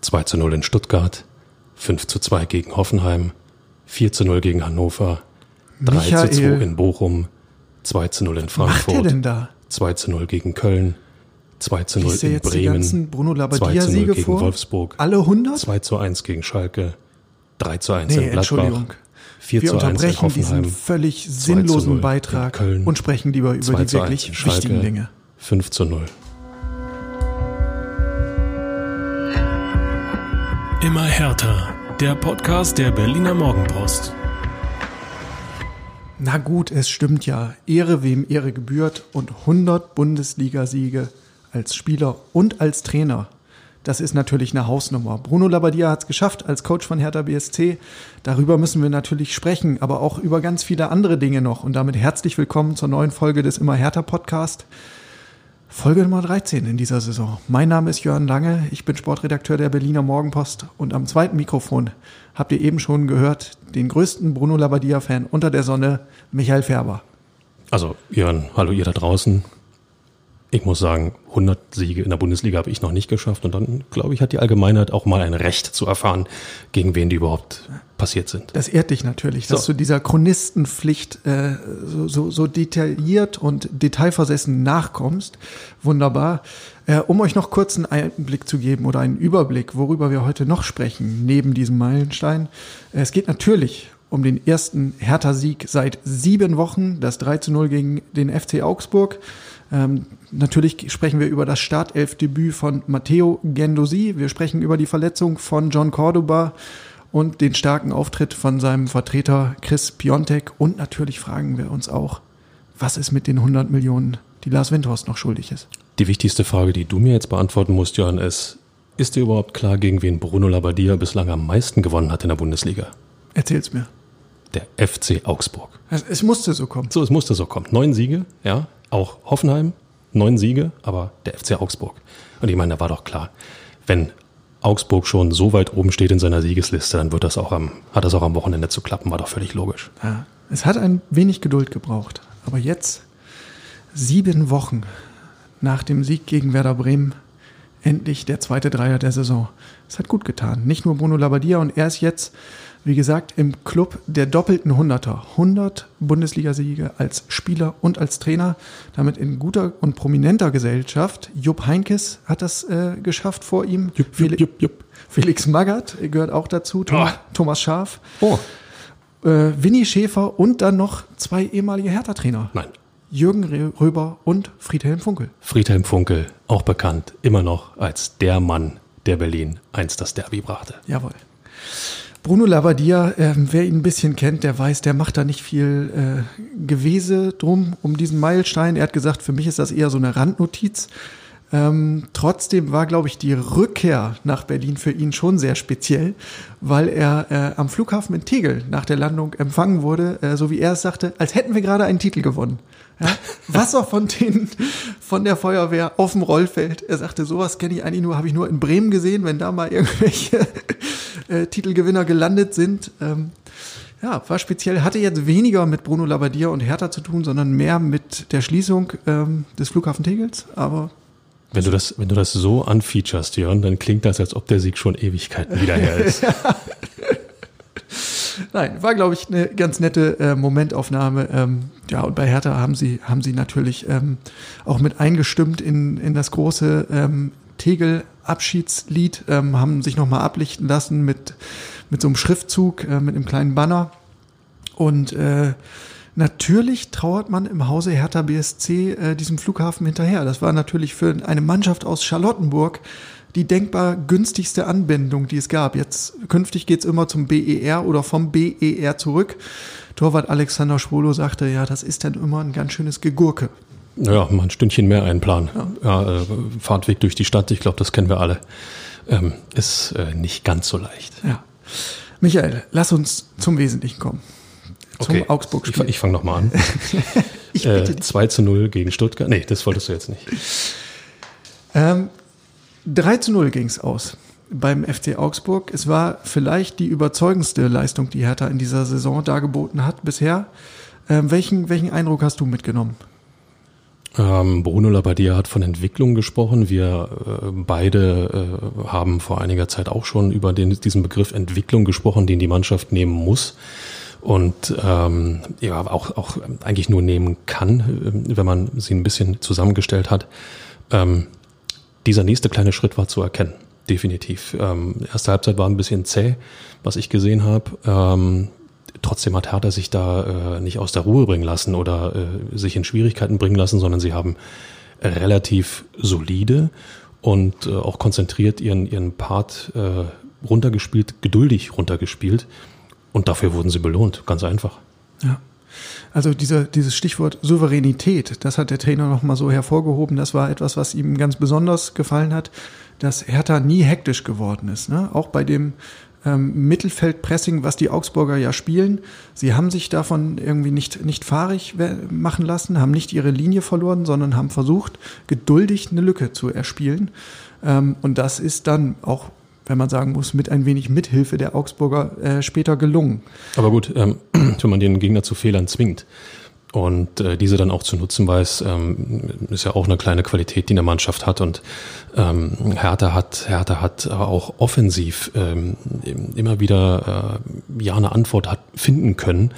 2 zu 0 in Stuttgart, 5 zu 2 gegen Hoffenheim, 4 zu 0 gegen Hannover, 3 Michael. zu 2 in Bochum, 2 zu 0 in macht Frankfurt, denn da? 2 zu 0 gegen Köln, 2 zu 0 Liest ihr in Bremen, Bruno 2 zu 0 Labbadia-Siege gegen vor? Wolfsburg, Alle 100? 2 zu 1 gegen Schalke, 3 zu 1 Nee, in Gladbach, Entschuldigung. 4 Wir zu 1 in unterbrechen diesen Hoffenheim, völlig 2 zu 0 sinnlosen in Beitrag Köln, und sprechen lieber über 2 die zu 1 wirklich wichtigen Dinge. 5 zu 0. Immer härter. Der Podcast der Berliner Morgenpost. Na gut, es stimmt ja. Ehre wem Ehre gebührt und 100 Bundesligasiege als Spieler und als Trainer. Das ist natürlich eine Hausnummer. Bruno Labbadia hat es geschafft als Coach von Hertha BSC. Darüber müssen wir natürlich sprechen, aber auch über ganz viele andere Dinge noch. Und damit herzlich willkommen zur neuen Folge des Immer Hertha Podcast. Folge Nummer 13 in dieser Saison. Mein Name ist Jörn Lange, ich bin Sportredakteur der Berliner Morgenpost und am zweiten Mikrofon habt ihr eben schon gehört, den größten Bruno Labbadia-Fan unter der Sonne, Michael Färber. Also, Jörn, hallo ihr da draußen. Ich muss sagen, 100 Siege in der Bundesliga habe ich noch nicht geschafft. Und dann, glaube ich, hat die Allgemeinheit auch mal ein Recht zu erfahren, gegen wen die überhaupt passiert sind. Das ehrt dich natürlich, dass So. du dieser Chronistenpflicht äh, so, so, so detailliert und detailversessen nachkommst. Wunderbar. Äh, um euch noch kurz einen Einblick zu geben oder einen Überblick, worüber wir heute noch sprechen, neben diesem Meilenstein. Es geht natürlich um den ersten Hertha-Sieg seit sieben Wochen, das 3 zu 0 gegen den FC Augsburg. Ähm, natürlich sprechen wir über das Startelfdebüt von Matteo Gendosi. Wir sprechen über die Verletzung von John Cordoba und den starken Auftritt von seinem Vertreter Chris Piontek. Und natürlich fragen wir uns auch, was ist mit den 100 Millionen, die Lars Windhorst noch schuldig ist? Die wichtigste Frage, die du mir jetzt beantworten musst, Jörn, ist, ist dir überhaupt klar, gegen wen Bruno Labbadia bislang am meisten gewonnen hat in der Bundesliga? Erzähl's mir. Der FC Augsburg. Es, es musste so kommen. So, es musste so kommen. Neun Siege, ja, auch Hoffenheim, neun Siege, aber der FC Augsburg. Und ich meine, da war doch klar, wenn Augsburg schon so weit oben steht in seiner Siegesliste, dann wird das auch am, hat das auch am Wochenende zu klappen, war doch völlig logisch. Ja, es hat ein wenig Geduld gebraucht. Aber jetzt, sieben Wochen nach dem Sieg gegen Werder Bremen, endlich der zweite Dreier der Saison. Es hat gut getan. Nicht nur Bruno Labbadia und er ist jetzt, wie gesagt, im Club der doppelten Hunderter. 100 Bundesligasiege als Spieler und als Trainer. Damit in guter und prominenter Gesellschaft. Jupp Heinkes hat das äh, geschafft vor ihm. Fel- jupp, jupp. Felix Magath gehört auch dazu. Thomas, Ah. Thomas Schaaf Oh, äh, Winnie Schäfer und dann noch zwei ehemalige Hertha-Trainer. nein. Jürgen Rö- Röber und Friedhelm Funkel. Friedhelm Funkel, auch bekannt immer noch als der Mann, der Berlin einst das Derby brachte. Jawohl. Bruno Labbadia, äh, wer ihn ein bisschen kennt, der weiß, der macht da nicht viel äh, Gewese drum um diesen Meilenstein. Er hat gesagt, für mich ist das eher so eine Randnotiz. Ähm, trotzdem war, glaube ich, die Rückkehr nach Berlin für ihn schon sehr speziell, weil er äh, am Flughafen in Tegel nach der Landung empfangen wurde, äh, so wie er es sagte, als hätten wir gerade einen Titel gewonnen. Ja? Wasserfontänen von der Feuerwehr auf dem Rollfeld. Er sagte, sowas kenne ich eigentlich nur, habe ich nur in Bremen gesehen, wenn da mal irgendwelche äh, Titelgewinner gelandet sind. Ähm, ja, war speziell. Hatte jetzt weniger mit Bruno Labbadia und Hertha zu tun, sondern mehr mit der Schließung ähm, des Flughafen Tegels. Aber Wenn du das, wenn du das so anfeaturest, Jörn, dann klingt das, als ob der Sieg schon Ewigkeiten wieder her ist. Nein, war, glaube ich, eine ganz nette äh, Momentaufnahme. Ähm, ja, und bei Hertha haben sie, haben sie natürlich ähm, auch mit eingestimmt in, in das große ähm, Tegel-Abschiedslied, ähm, haben sich nochmal ablichten lassen mit, mit so einem Schriftzug, äh, mit einem kleinen Banner. Und äh, natürlich trauert man im Hause Hertha BSC äh, diesem Flughafen hinterher. Das war natürlich für eine Mannschaft aus Charlottenburg die denkbar günstigste Anbindung, die es gab. Jetzt künftig geht's immer zum BER oder vom BER zurück. Torwart Alexander Schwolo sagte, ja, das ist dann immer ein ganz schönes Gegurke. Ja, mal ein Stündchen mehr einplanen. Ja. äh, Fahrtweg durch die Stadt, ich glaube, das kennen wir alle. Ähm, ist äh, nicht ganz so leicht. Ja. Michael, lass uns zum Wesentlichen kommen. Zum Ich, Augsburg-Spiel. ich fange nochmal an. Ich bitte äh, 2 zu 0 gegen Stuttgart. Nee, das wolltest du jetzt nicht. Ähm, 3 zu 0 ging es aus beim FC Augsburg. Es war vielleicht die überzeugendste Leistung, die Hertha in dieser Saison dargeboten hat bisher. Ähm, welchen, welchen Eindruck hast du mitgenommen? Ähm, Bruno Labbadia hat von Entwicklung gesprochen. Wir äh, beide äh, haben vor einiger Zeit auch schon über den, diesen Begriff Entwicklung gesprochen, den die Mannschaft nehmen muss und ähm, ja, auch, auch eigentlich nur nehmen kann, äh, wenn man sie ein bisschen zusammengestellt hat. Ähm, dieser nächste kleine Schritt war zu erkennen, definitiv. Ähm, erste Halbzeit war ein bisschen zäh, was ich gesehen habe. Ähm, trotzdem hat Hertha sich da äh, nicht aus der Ruhe bringen lassen oder äh, sich in Schwierigkeiten bringen lassen, sondern sie haben relativ solide und äh, auch konzentriert ihren, ihren Part äh, runtergespielt, geduldig runtergespielt. Und dafür wurden sie belohnt, ganz einfach. Ja. Also dieser, dieses Stichwort Souveränität, das hat der Trainer nochmal so hervorgehoben. Das war etwas, was ihm ganz besonders gefallen hat, dass Hertha nie hektisch geworden ist. Ne? Auch bei dem ähm, Mittelfeldpressing, was die Augsburger ja spielen. Sie haben sich davon irgendwie nicht, nicht fahrig machen lassen, haben nicht ihre Linie verloren, sondern haben versucht, geduldig eine Lücke zu erspielen. Ähm, und das ist dann auch wenn man sagen muss, mit ein wenig Mithilfe der Augsburger äh, später gelungen. Aber gut, ähm, wenn man den Gegner zu Fehlern zwingt und äh, diese dann auch zu nutzen weiß, ähm, ist ja auch eine kleine Qualität, die eine Mannschaft hat. Und ähm, Hertha hat, Hertha hat auch offensiv ähm, immer wieder äh, ja eine Antwort hat finden können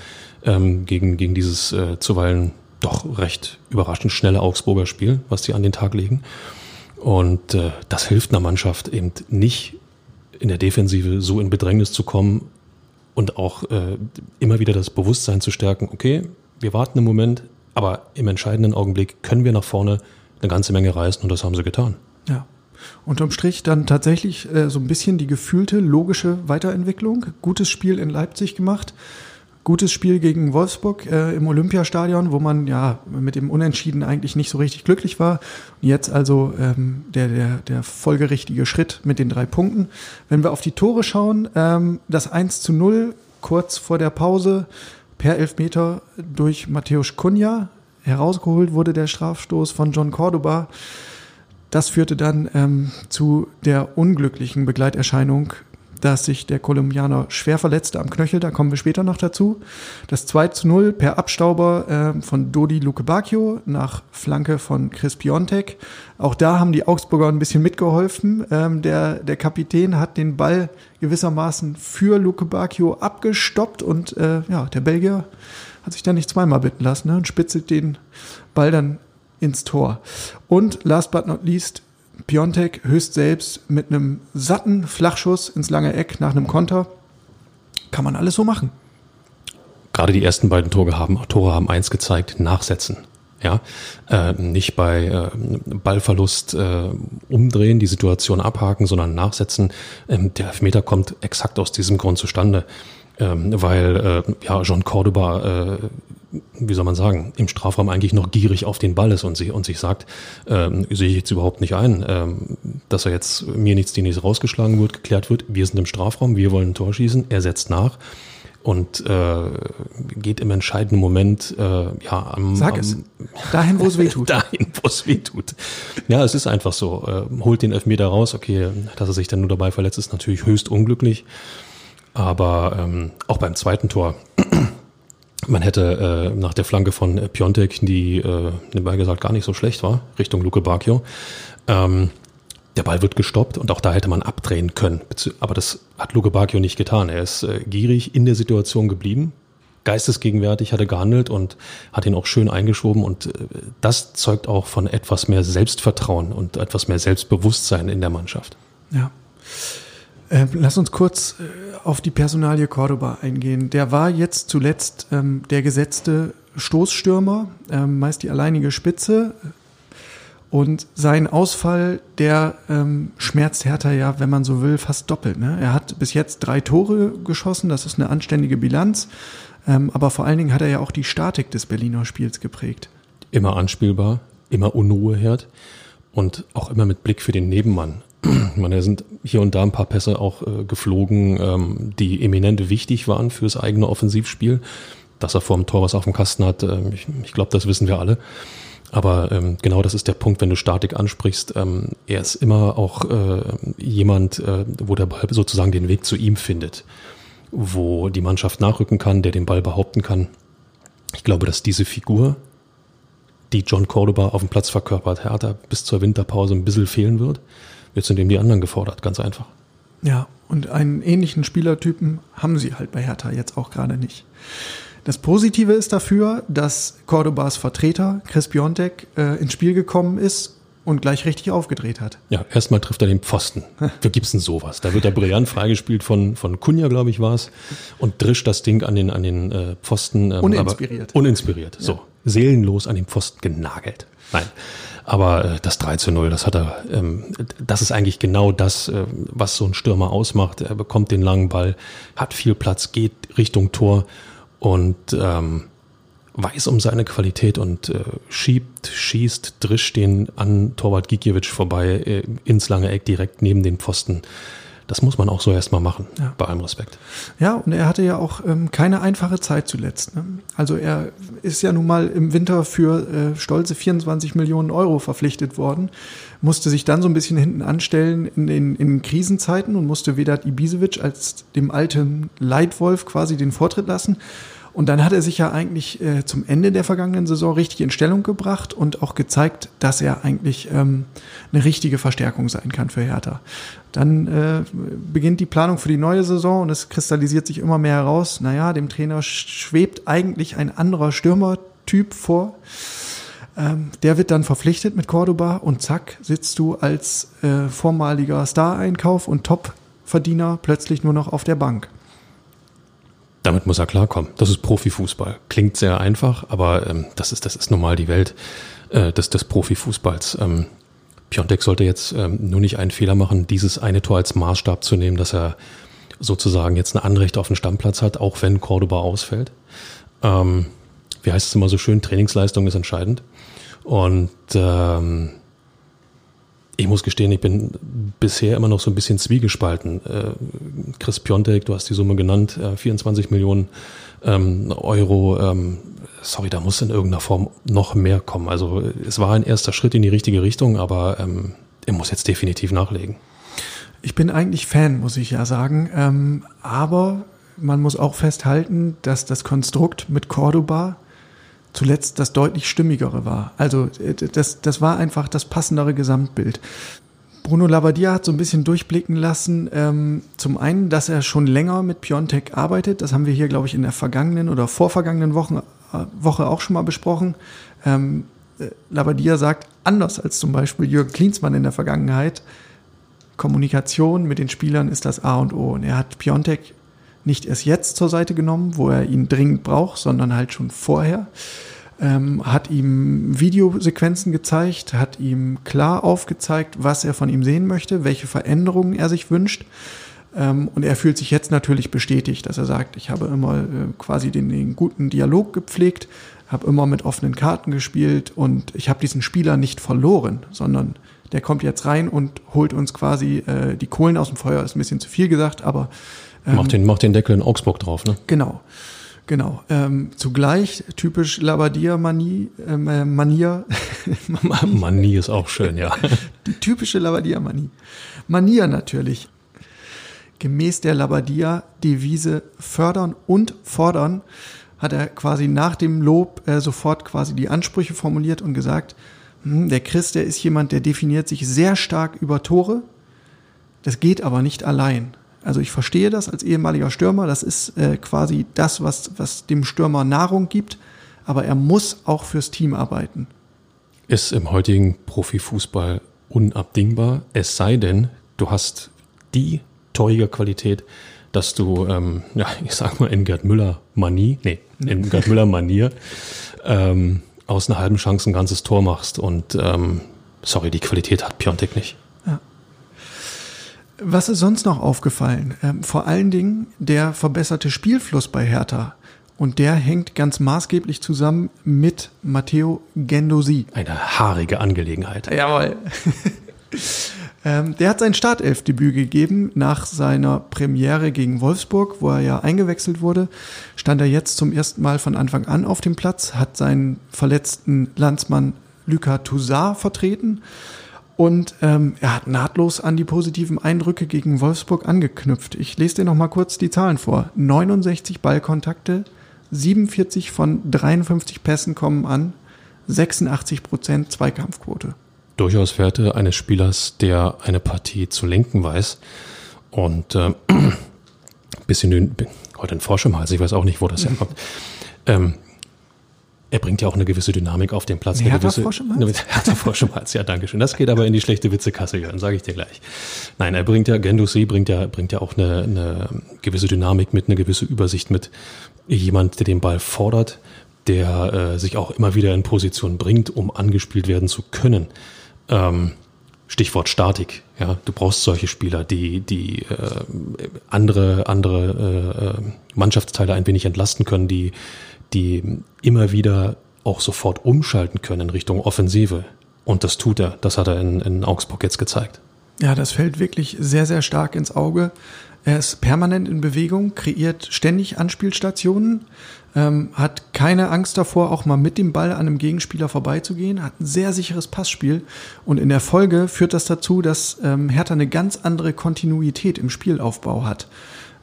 ähm, gegen, gegen dieses äh, zuweilen doch recht überraschend schnelle Augsburger Spiel, was sie an den Tag legen. Und äh, das hilft einer Mannschaft eben nicht in der Defensive so in Bedrängnis zu kommen und auch äh, immer wieder das Bewusstsein zu stärken, okay, wir warten einen Moment, aber im entscheidenden Augenblick können wir nach vorne eine ganze Menge reißen und das haben sie getan. Ja. Unterm Strich dann tatsächlich äh, so ein bisschen die gefühlte logische Weiterentwicklung. Gutes Spiel in Leipzig gemacht gutes Spiel gegen Wolfsburg äh, im Olympiastadion, wo man ja mit dem Unentschieden eigentlich nicht so richtig glücklich war. Jetzt also ähm, der, der, der folgerichtige Schritt mit den drei Punkten. Wenn wir auf die Tore schauen, ähm, das 1 zu 0 kurz vor der Pause per Elfmeter durch Matthäus Kunja. Herausgeholt wurde der Strafstoß von John Cordoba. Das führte dann ähm, zu der unglücklichen Begleiterscheinung dass sich der Kolumbianer schwer verletzte am Knöchel, da kommen wir später noch dazu. Das 2 zu 0 per Abstauber äh, von Dodi Lukebakio nach Flanke von Chris Piontek. Auch da haben die Augsburger ein bisschen mitgeholfen. Ähm, der, der Kapitän hat den Ball gewissermaßen für Lukebakio abgestoppt und äh, ja, der Belgier hat sich da nicht zweimal bitten lassen ne, und spitzelt den Ball dann ins Tor. Und last but not least Piontek höchst selbst mit einem satten Flachschuss ins lange Eck nach einem Konter. Kann man alles so machen. Gerade die ersten beiden Tore haben, Tore haben eins gezeigt, nachsetzen. Ja, äh, nicht bei äh, Ballverlust äh, umdrehen, die Situation abhaken, sondern nachsetzen. Ähm, der Elfmeter kommt exakt aus diesem Grund zustande, ähm, weil äh, ja John Cordoba äh, wie soll man sagen, im Strafraum eigentlich noch gierig auf den Ball ist und sich, und sich sagt, ähm, sehe ich jetzt überhaupt nicht ein, ähm, dass er jetzt mir nichts, die nichts rausgeschlagen wird, geklärt wird. Wir sind im Strafraum, wir wollen ein Tor schießen, er setzt nach und äh, geht im entscheidenden Moment äh, ja am, Sag am, es. Dahin, wo es weh tut. dahin, wo es weh tut. Ja, es ist einfach so. Äh, holt den Elfmeter raus. Okay, dass er sich dann nur dabei verletzt, ist natürlich höchst unglücklich. Aber ähm, auch beim zweiten Tor man hätte äh, nach der Flanke von Piontek, die äh, nebenbei gesagt gar nicht so schlecht war, Richtung Luke Bacchio, ähm, der Ball wird gestoppt und auch da hätte man abdrehen können. Aber das hat Luke Bacchio nicht getan. Er ist äh, gierig in der Situation geblieben, geistesgegenwärtig, hatte gehandelt und hat ihn auch schön eingeschoben. Und äh, das zeugt auch von etwas mehr Selbstvertrauen und etwas mehr Selbstbewusstsein in der Mannschaft. Ja. Äh, lass uns kurz äh, auf die Personalie Cordoba eingehen. Der war jetzt zuletzt ähm, der gesetzte Stoßstürmer, ähm, meist die alleinige Spitze. Und sein Ausfall, der ähm, schmerzt Hertha ja, wenn man so will, fast doppelt. Ne? Er hat bis jetzt drei Tore geschossen, das ist eine anständige Bilanz. Ähm, aber vor allen Dingen hat er ja auch die Statik des Berliner Spiels geprägt. Immer anspielbar, immer Unruheherd und auch immer mit Blick für den Nebenmann. Ich meine, da sind hier und da ein paar Pässe auch äh, geflogen, ähm, die eminent wichtig waren fürs eigene Offensivspiel. Dass er vor dem Tor was auf dem Kasten hat, äh, ich, ich glaube, das wissen wir alle. Aber ähm, genau das ist der Punkt, wenn du Statik ansprichst. Ähm, er ist immer auch äh, jemand, äh, wo der Ball sozusagen den Weg zu ihm findet, wo die Mannschaft nachrücken kann, der den Ball behaupten kann. Ich glaube, dass diese Figur die John Cordoba auf dem Platz verkörpert, Hertha bis zur Winterpause ein bisschen fehlen wird, wird sind eben die anderen gefordert, ganz einfach. Ja, und einen ähnlichen Spielertypen haben sie halt bei Hertha jetzt auch gerade nicht. Das Positive ist dafür, dass Cordobas Vertreter Chris Biontek äh, ins Spiel gekommen ist und gleich richtig aufgedreht hat. Ja, erstmal trifft er den Pfosten. Wie gibt's denn sowas? Da wird er brillant freigespielt von, von Kunja, glaube ich, war es, und drischt das Ding an den, an den äh, Pfosten. Ähm, uninspiriert. uninspiriert, ja. so. Seelenlos an den Pfosten genagelt. Nein. Aber äh, das 3 zu 0, das hat er, ähm, das ist eigentlich genau das, äh, was so ein Stürmer ausmacht. Er bekommt den langen Ball, hat viel Platz, geht Richtung Tor und ähm, weiß um seine Qualität und äh, schiebt, schießt, drischt den an Torwart Gikiewicz vorbei äh, ins lange Eck direkt neben den Pfosten das muss man auch so erstmal machen, ja. bei allem Respekt. Ja, und er hatte ja auch ähm, keine einfache Zeit zuletzt. Ne? Also er ist ja nun mal im Winter für äh, stolze 24 Millionen Euro verpflichtet worden, musste sich dann so ein bisschen hinten anstellen in den in Krisenzeiten und musste Vedat Ibisevic als dem alten Leitwolf quasi den Vortritt lassen. Und dann hat er sich ja eigentlich äh, zum Ende der vergangenen Saison richtig in Stellung gebracht und auch gezeigt, dass er eigentlich ähm, eine richtige Verstärkung sein kann für Hertha. Dann äh, beginnt die Planung für die neue Saison und es kristallisiert sich immer mehr heraus. Naja, dem Trainer schwebt eigentlich ein anderer Stürmertyp vor. Ähm, der wird dann verpflichtet mit Cordoba und zack, sitzt du als äh, vormaliger Star-Einkauf und Top-Verdiener plötzlich nur noch auf der Bank. Damit muss er klarkommen. Das ist Profifußball. Klingt sehr einfach, aber ähm, das ist das ist normal die Welt äh, des, des Profifußballs. Ähm, Piontek sollte jetzt ähm, nur nicht einen Fehler machen, dieses eine Tor als Maßstab zu nehmen, dass er sozusagen jetzt ein Anrecht auf den Stammplatz hat, auch wenn Cordoba ausfällt. Ähm, wie heißt es immer so schön, Trainingsleistung ist entscheidend. Und ähm, ich muss gestehen, ich bin bisher immer noch so ein bisschen zwiegespalten. Äh, Chris Piontek, du hast die Summe genannt, äh, 24 Millionen ähm, Euro. Ähm, sorry, da muss in irgendeiner Form noch mehr kommen. Also es war ein erster Schritt in die richtige Richtung, aber ähm, er muss jetzt definitiv nachlegen. Ich bin eigentlich Fan, muss ich ja sagen. Aber man muss auch festhalten, dass das Konstrukt mit Cordoba zuletzt das deutlich stimmigere war. Also äh, das, das war einfach das passendere Gesamtbild. Bruno Labbadia hat so ein bisschen durchblicken lassen, ähm, zum einen, dass er schon länger mit Piontek arbeitet. Das haben wir hier, glaube ich, in der vergangenen oder vorvergangenen Wochen, äh, Woche auch schon mal besprochen. Ähm, äh, Labbadia sagt, anders als zum Beispiel Jürgen Klinsmann in der Vergangenheit, Kommunikation mit den Spielern ist das A und O. Und er hat Piontek nicht erst jetzt zur Seite genommen, wo er ihn dringend braucht, sondern halt schon vorher. Ähm, hat ihm Videosequenzen gezeigt, hat ihm klar aufgezeigt, was er von ihm sehen möchte, welche Veränderungen er sich wünscht. Ähm, und er fühlt sich jetzt natürlich bestätigt, dass er sagt, ich habe immer äh, quasi den, den guten Dialog gepflegt, habe immer mit offenen Karten gespielt und ich habe diesen Spieler nicht verloren, sondern der kommt jetzt rein und holt uns quasi äh, die Kohlen aus dem Feuer, ist ein bisschen zu viel gesagt, aber ähm, macht, den, macht den Deckel in Augsburg drauf, ne? Genau. Genau. Ähm, zugleich typisch Labadia-Manie, ähm, äh, Manier. Manie ist auch schön, ja. Die typische Labadia-Manie. Manier natürlich. Gemäß der Labadia-Devise fördern und fordern hat er quasi nach dem Lob äh, sofort quasi die Ansprüche formuliert und gesagt, der Chris, der ist jemand, der definiert sich sehr stark über Tore. Das geht aber nicht allein. Also ich verstehe das als ehemaliger Stürmer. Das ist äh, quasi das, was, was dem Stürmer Nahrung gibt. Aber er muss auch fürs Team arbeiten. Ist im heutigen Profifußball unabdingbar. Es sei denn, du hast die Torjägerqualität, dass du, ähm, ja, ich sag mal in Gerd Müller Manie, nee, in Gerd Müller Manier, ähm, aus einer halben Chance ein ganzes Tor machst. Und ähm, sorry, die Qualität hat Piontek nicht. Was ist sonst noch aufgefallen? Ähm, vor allen Dingen der verbesserte Spielfluss bei Hertha. Und der hängt ganz maßgeblich zusammen mit Matteo Gendosi. Eine haarige Angelegenheit. Jawohl. ähm, der hat sein Startelfdebüt gegeben nach seiner Premiere gegen Wolfsburg, wo er ja eingewechselt wurde. Stand er jetzt zum ersten Mal von Anfang an auf dem Platz, hat seinen verletzten Landsmann Luca Toussaint vertreten und ähm, er hat nahtlos an die positiven Eindrücke gegen Wolfsburg angeknüpft. Ich lese dir noch mal kurz die Zahlen vor. 69 Ballkontakte, 47 von 53 Pässen kommen an, 86 Prozent Zweikampfquote. Durchaus Werte eines Spielers, der eine Partie zu lenken weiß. Und äh, bisschen heute ein Frosch im Hals, ich weiß auch nicht, wo das herkommt. Ähm, er bringt ja auch eine gewisse Dynamik auf den Platz. Ein eine gewisse, Frosch im Hals? Härter Frosch im Hals, ja, danke schön. Das geht aber in die schlechte Witzekasse, Jörn, sage ich dir gleich. Nein, er bringt ja, Gendouzi bringt ja, bringt ja auch eine, eine gewisse Dynamik mit, eine gewisse Übersicht mit. Jemand, der den Ball fordert, der äh, sich auch immer wieder in Position bringt, um angespielt werden zu können. Ähm, Stichwort Statik. Ja, du brauchst solche Spieler, die die äh, andere andere äh, Mannschaftsteile ein wenig entlasten können, die die immer wieder auch sofort umschalten können in Richtung Offensive. Und das tut er. Das hat er in, in Augsburg jetzt gezeigt. Ja, das fällt wirklich sehr, sehr stark ins Auge. Er ist permanent in Bewegung, kreiert ständig Anspielstationen, ähm, hat keine Angst davor, auch mal mit dem Ball an einem Gegenspieler vorbeizugehen, hat ein sehr sicheres Passspiel und in der Folge führt das dazu, dass ähm, Hertha eine ganz andere Kontinuität im Spielaufbau hat.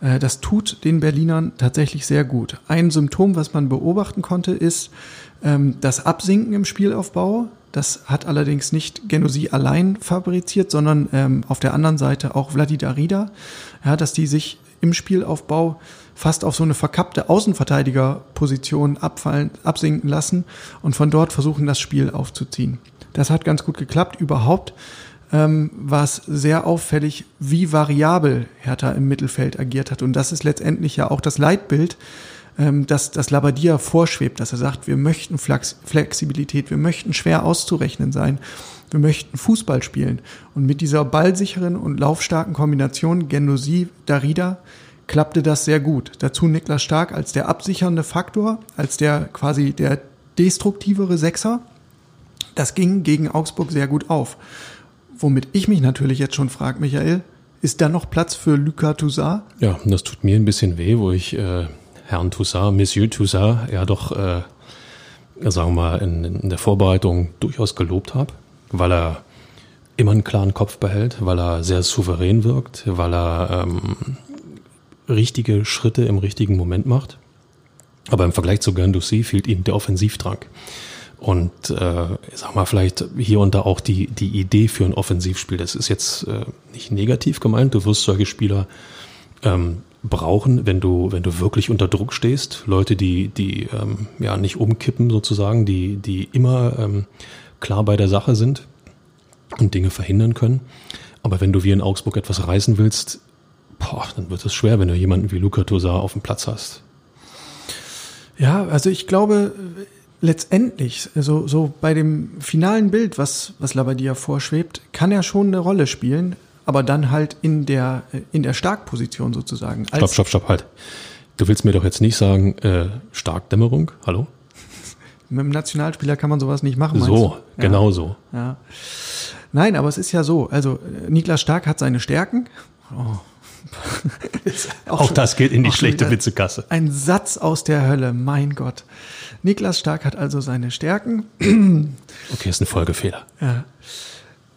Äh, das tut den Berlinern tatsächlich sehr gut. Ein Symptom, was man beobachten konnte, ist ähm, das Absinken im Spielaufbau. Das hat allerdings nicht Genosi allein fabriziert, sondern ähm, auf der anderen Seite auch Vladi Darida, ja, dass die sich im Spielaufbau fast auf so eine verkappte Außenverteidigerposition abfallen, absinken lassen und von dort versuchen, das Spiel aufzuziehen. Das hat ganz gut geklappt. Überhaupt ähm, war es sehr auffällig, wie variabel Hertha im Mittelfeld agiert hat. Und das ist letztendlich ja auch das Leitbild, ähm, dass das Labadia vorschwebt, dass er sagt, wir möchten Flex Flexibilität, wir möchten schwer auszurechnen sein, wir möchten Fußball spielen. Und mit dieser ballsicheren und laufstarken Kombination Genosi Darida klappte das sehr gut. Dazu Niklas Stark als der absichernde Faktor, als der quasi der destruktivere Sechser. Das ging gegen Augsburg sehr gut auf. Womit ich mich natürlich jetzt schon frage, Michael, ist da noch Platz für Lucas Toussaint? Ja, das tut mir ein bisschen weh, wo ich äh, Herrn Toussaint, Monsieur Toussaint, ja doch, äh, sagen wir mal, in, in der Vorbereitung durchaus gelobt habe, weil er immer einen klaren Kopf behält, weil er sehr souverän wirkt, weil er ähm, richtige Schritte im richtigen Moment macht. Aber im Vergleich zu Gandouzi fehlt ihm der Offensivdrang. Und äh, sag mal, vielleicht hier und da auch die, die Idee für ein Offensivspiel. Das ist jetzt äh, nicht negativ gemeint. Du wirst solche Spieler ähm, brauchen, wenn du, wenn du wirklich unter Druck stehst. Leute, die, die ähm, ja nicht umkippen sozusagen, die, die immer ähm, klar bei der Sache sind und Dinge verhindern können. Aber wenn du wie in Augsburg etwas reißen willst, boah, dann wird es schwer, wenn du jemanden wie Luca Tosar auf dem Platz hast. Ja, also ich glaube, letztendlich, so, so bei dem finalen Bild, was, was Labadia vorschwebt, kann er schon eine Rolle spielen, aber dann halt in der, in der Starkposition sozusagen. Stopp, stopp, stopp, halt. Du willst mir doch jetzt nicht sagen, äh, Starkdämmerung? Hallo? Mit einem Nationalspieler kann man sowas nicht machen. So, du? genau so. Ja. Nein, aber es ist ja so. Also Niklas Stark hat seine Stärken. Oh. Auch, auch das geht in die schlechte Witzekasse. Ein Satz aus der Hölle, mein Gott. Niklas Stark hat also seine Stärken. Okay, ist ein Folgefehler. Ja.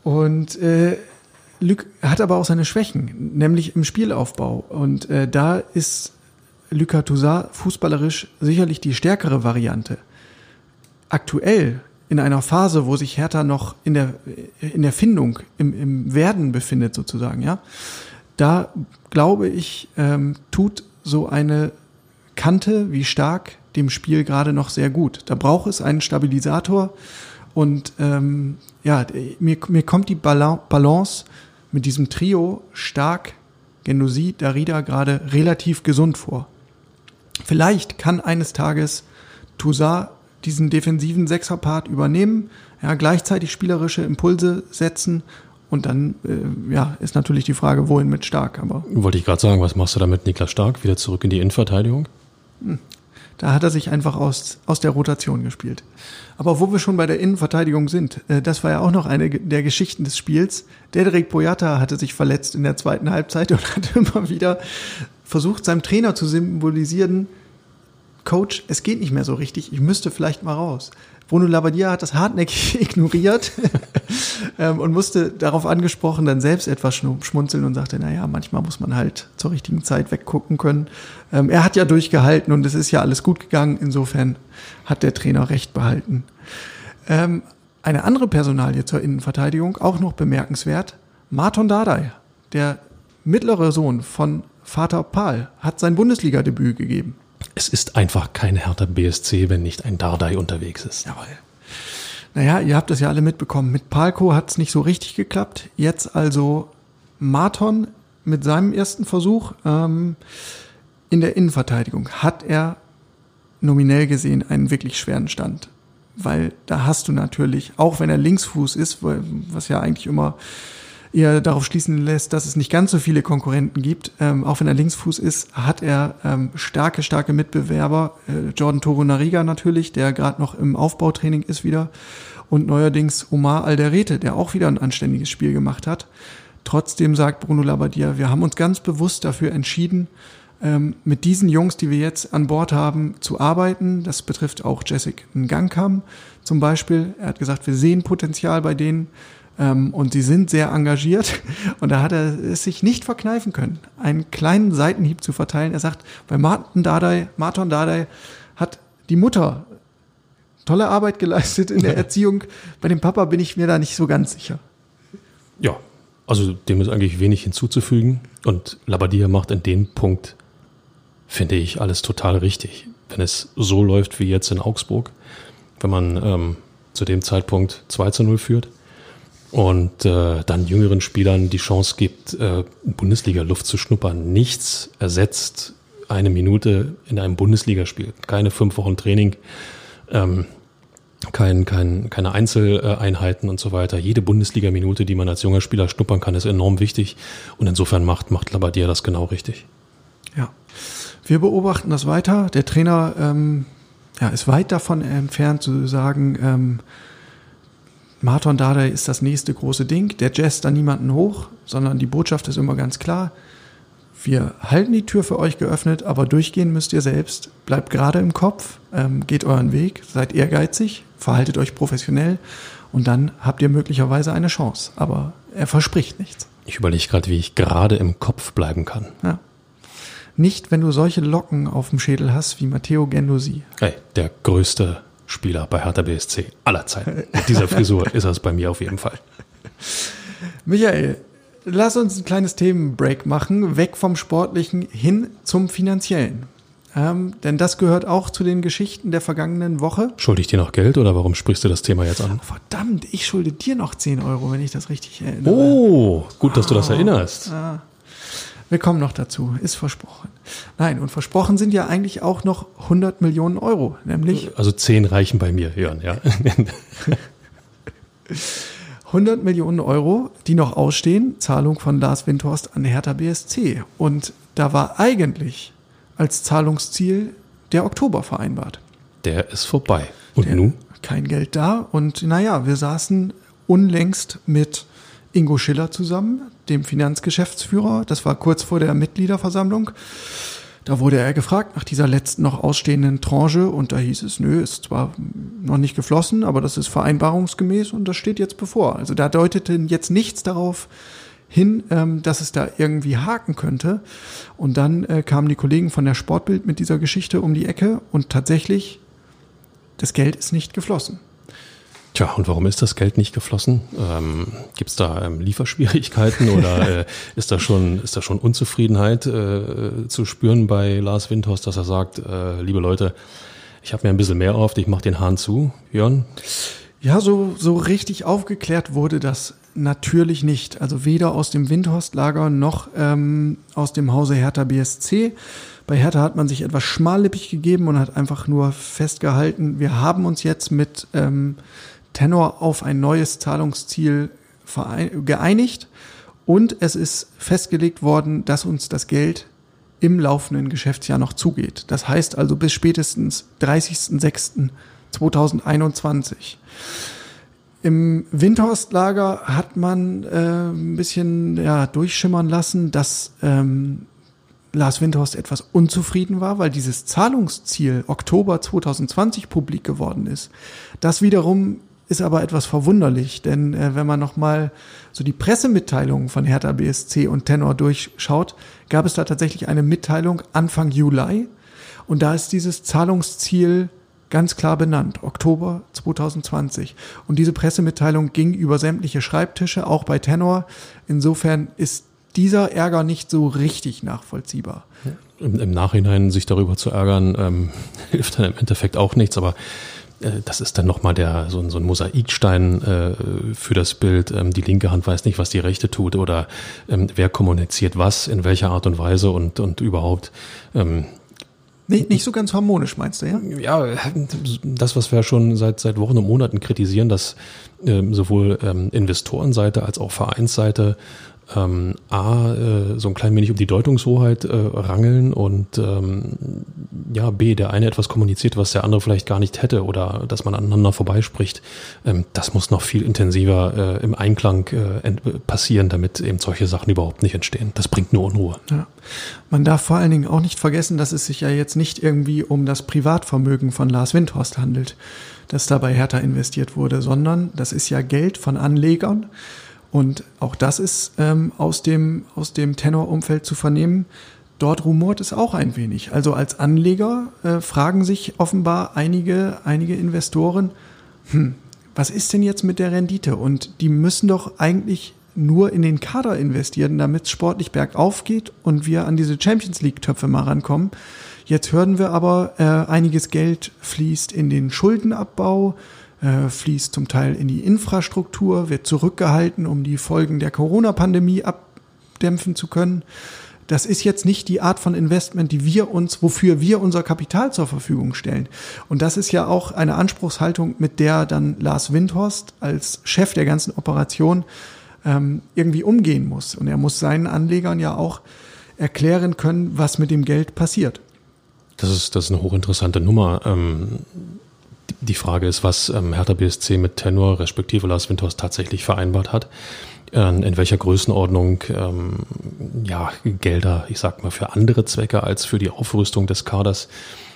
Und äh, Luc hat aber auch seine Schwächen, nämlich im Spielaufbau. Und äh, da ist Lucas Toussaint fußballerisch sicherlich die stärkere Variante. Aktuell in einer Phase, wo sich Hertha noch in der, in der Findung, im, im Werden befindet sozusagen, ja, da glaube ich, ähm, tut so eine Kante wie stark dem Spiel gerade noch sehr gut. Da braucht es einen Stabilisator und ähm, ja, mir, mir kommt die Balance mit diesem Trio stark, Genosi, Darida gerade relativ gesund vor. Vielleicht kann eines Tages Toussaint diesen defensiven Sechserpart übernehmen, ja, gleichzeitig spielerische Impulse setzen und dann äh, ja, ist natürlich die Frage, wohin mit Stark. Aber Wollte ich gerade sagen, was machst du damit Niklas Stark? Wieder zurück in die Innenverteidigung? Hm. Da hat er sich einfach aus, aus der Rotation gespielt. Aber wo wir schon bei der Innenverteidigung sind, äh, das war ja auch noch eine der Geschichten des Spiels. Dedrick Boyata hatte sich verletzt in der zweiten Halbzeit und hat immer wieder versucht, seinem Trainer zu symbolisieren, Coach, es geht nicht mehr so richtig, ich müsste vielleicht mal raus. Bruno Labbadia hat das hartnäckig ignoriert ähm, und musste darauf angesprochen dann selbst etwas schmunzeln und sagte, naja, manchmal muss man halt zur richtigen Zeit weggucken können. Ähm, er hat ja durchgehalten und es ist ja alles gut gegangen. Insofern hat der Trainer recht behalten. Ähm, eine andere Personalie zur Innenverteidigung, auch noch bemerkenswert. Marton Dardai, der mittlere Sohn von Vater Paul, hat sein Bundesliga-Debüt gegeben. Es ist einfach kein Hertha BSC, wenn nicht ein Dardai unterwegs ist. Jawohl. Naja, ihr habt es ja alle mitbekommen. Mit Palko hat es nicht so richtig geklappt. Jetzt also Marton mit seinem ersten Versuch ähm, in der Innenverteidigung hat er nominell gesehen einen wirklich schweren Stand. Weil da hast du natürlich, auch wenn er Linksfuß ist, was ja eigentlich immer eher darauf schließen lässt, dass es nicht ganz so viele Konkurrenten gibt. Ähm, auch wenn er Linksfuß ist, hat er ähm, starke, starke Mitbewerber. Äh, Jordan Toro Nariga natürlich, der gerade noch im Aufbautraining ist wieder. Und neuerdings Omar Alderete, der auch wieder ein anständiges Spiel gemacht hat. Trotzdem sagt Bruno Labbadia, wir haben uns ganz bewusst dafür entschieden, ähm, mit diesen Jungs, die wir jetzt an Bord haben, zu arbeiten. Das betrifft auch Jessic Ngankam zum Beispiel. Er hat gesagt, wir sehen Potenzial bei denen ähm, und sie sind sehr engagiert. Und da hat er es sich nicht verkneifen können, einen kleinen Seitenhieb zu verteilen. Er sagt, bei Martin Dardai, Martin Dardai hat die Mutter tolle Arbeit geleistet in der Erziehung. Bei dem Papa bin ich mir da nicht so ganz sicher. Ja, also dem ist eigentlich wenig hinzuzufügen. Und Labadia macht in dem Punkt, finde ich, alles total richtig. Wenn es so läuft wie jetzt in Augsburg, wenn man ähm, zu dem Zeitpunkt 2 zu 0 führt und äh, dann jüngeren Spielern die Chance gibt, äh, Bundesliga-Luft zu schnuppern. Nichts ersetzt eine Minute in einem Bundesligaspiel. Keine fünf Wochen Training. Ähm, kein, kein, keine Einzeleinheiten und so weiter. Jede Bundesliga-Minute, die man als junger Spieler schnuppern kann, ist enorm wichtig. Und insofern macht, macht Labadia das genau richtig. Ja. Wir beobachten das weiter. Der Trainer ähm, ja, ist weit davon entfernt zu sagen, ähm, Marton Dardai ist das nächste große Ding. Der jazzt da niemanden hoch, sondern die Botschaft ist immer ganz klar. Wir halten die Tür für euch geöffnet, aber durchgehen müsst ihr selbst. Bleibt gerade im Kopf, ähm, geht euren Weg, seid ehrgeizig, verhaltet euch professionell und dann habt ihr möglicherweise eine Chance. Aber er verspricht nichts. Ich überlege gerade, wie ich gerade im Kopf bleiben kann. Ja. Nicht, wenn du solche Locken auf dem Schädel hast wie Matteo Gendosi. Hey, der größte Spieler bei Hertha BSC aller Zeiten. Mit dieser Frisur ist es bei mir auf jeden Fall. Michael, lass uns ein kleines Themenbreak machen, weg vom Sportlichen hin zum Finanziellen. Ähm, denn das gehört auch zu den Geschichten der vergangenen Woche. Schulde ich dir noch Geld oder warum sprichst du das Thema jetzt an? Verdammt, ich schulde dir noch 10 Euro, wenn ich das richtig erinnere. Oh, gut, dass du das erinnerst. Ah. Wir kommen noch dazu, ist versprochen. Nein, und versprochen sind ja eigentlich auch noch 100 Millionen Euro, nämlich. Also 10 reichen bei mir, Jörn, ja. 100 Millionen Euro, die noch ausstehen, Zahlung von Lars Windhorst an Hertha BSC. Und da war eigentlich als Zahlungsziel der Oktober vereinbart. Der ist vorbei. Und der, nun? Kein Geld da. Und naja, wir saßen unlängst mit Ingo Schiller zusammen, dem Finanzgeschäftsführer. Das war kurz vor der Mitgliederversammlung. Da wurde er gefragt nach dieser letzten noch ausstehenden Tranche und da hieß es, nö, ist zwar noch nicht geflossen, aber das ist vereinbarungsgemäß und das steht jetzt bevor. Also da deutete jetzt nichts darauf hin, ähm, dass es da irgendwie haken könnte. Und dann äh, kamen die Kollegen von der Sportbild mit dieser Geschichte um die Ecke und tatsächlich, das Geld ist nicht geflossen. Tja, und warum ist das Geld nicht geflossen? Ähm, Gibt es da ähm, Lieferschwierigkeiten oder äh, ist da schon ist da schon Unzufriedenheit äh, zu spüren bei Lars Windhorst, dass er sagt, äh, liebe Leute, ich habe mir ein bisschen mehr auf, ich mache den Hahn zu, Jörn? Ja, so so richtig aufgeklärt wurde das natürlich nicht. Also weder aus dem Windhorst-Lager noch ähm, aus dem Hause Hertha BSC. Bei Hertha hat man sich etwas schmallippig gegeben und hat einfach nur festgehalten, wir haben uns jetzt mit ähm, Tenor auf ein neues Zahlungsziel geeinigt und es ist festgelegt worden, dass uns das Geld im laufenden Geschäftsjahr noch zugeht. Das heißt also bis spätestens 30.06.2021. Im Windhorstlager hat man äh, ein bisschen ja, durchschimmern lassen, dass ähm, Lars Windhorst etwas unzufrieden war, weil dieses Zahlungsziel Oktober 2020 publik geworden ist. Das wiederum ist aber etwas verwunderlich, denn äh, wenn man nochmal so die Pressemitteilungen von Hertha BSC und Tenor durchschaut, gab es da tatsächlich eine Mitteilung Anfang Juli und da ist dieses Zahlungsziel ganz klar benannt, Oktober 2020. Und diese Pressemitteilung ging über sämtliche Schreibtische, auch bei Tenor. Insofern ist dieser Ärger nicht so richtig nachvollziehbar. Im, im Nachhinein sich darüber zu ärgern, ähm, hilft dann im Endeffekt auch nichts, aber das ist dann nochmal der, so, so ein Mosaikstein äh, für das Bild. Ähm, die linke Hand weiß nicht, was die rechte tut oder ähm, wer kommuniziert was, in welcher Art und Weise und, und überhaupt. Ähm, nicht, nicht so ganz harmonisch, meinst du, ja? Ja, das, was wir schon seit, seit Wochen und Monaten kritisieren, dass ähm, sowohl ähm, Investorenseite als auch Vereinsseite ähm, A, äh, so ein klein wenig um die Deutungshoheit äh, rangeln und ähm, ja, B, der eine etwas kommuniziert, was der andere vielleicht gar nicht hätte oder dass man aneinander vorbeispricht. Ähm, das muss noch viel intensiver äh, im Einklang äh, passieren, damit eben solche Sachen überhaupt nicht entstehen. Das bringt nur Unruhe. Ja. Man darf vor allen Dingen auch nicht vergessen, dass es sich ja jetzt nicht irgendwie um das Privatvermögen von Lars Windhorst handelt, das dabei Hertha investiert wurde, sondern das ist ja Geld von Anlegern, und auch das ist ähm, aus dem, aus dem Tenor-Umfeld zu vernehmen. Dort rumort es auch ein wenig. Also als Anleger äh, fragen sich offenbar einige, einige Investoren, hm, was ist denn jetzt mit der Rendite? Und die müssen doch eigentlich nur in den Kader investieren, damit es sportlich bergauf geht und wir an diese Champions League-Töpfe mal rankommen. Jetzt hören wir aber, äh, einiges Geld fließt in den Schuldenabbau, äh, fließt zum Teil in die Infrastruktur, wird zurückgehalten, um die Folgen der Corona-Pandemie abdämpfen zu können. Das ist jetzt nicht die Art von Investment, die wir uns, wofür wir unser Kapital zur Verfügung stellen. Und das ist ja auch eine Anspruchshaltung, mit der dann Lars Windhorst als Chef der ganzen Operation ähm, irgendwie umgehen muss. Und er muss seinen Anlegern ja auch erklären können, was mit dem Geld passiert. Das ist, das ist eine hochinteressante Nummer. Ähm, die Frage ist, was ähm, Hertha BSC mit Tenor respektive Lars Windhorst tatsächlich vereinbart hat. Ähm, in welcher Größenordnung ähm, ja, Gelder, ich sag mal, für andere Zwecke als für die Aufrüstung des Kaders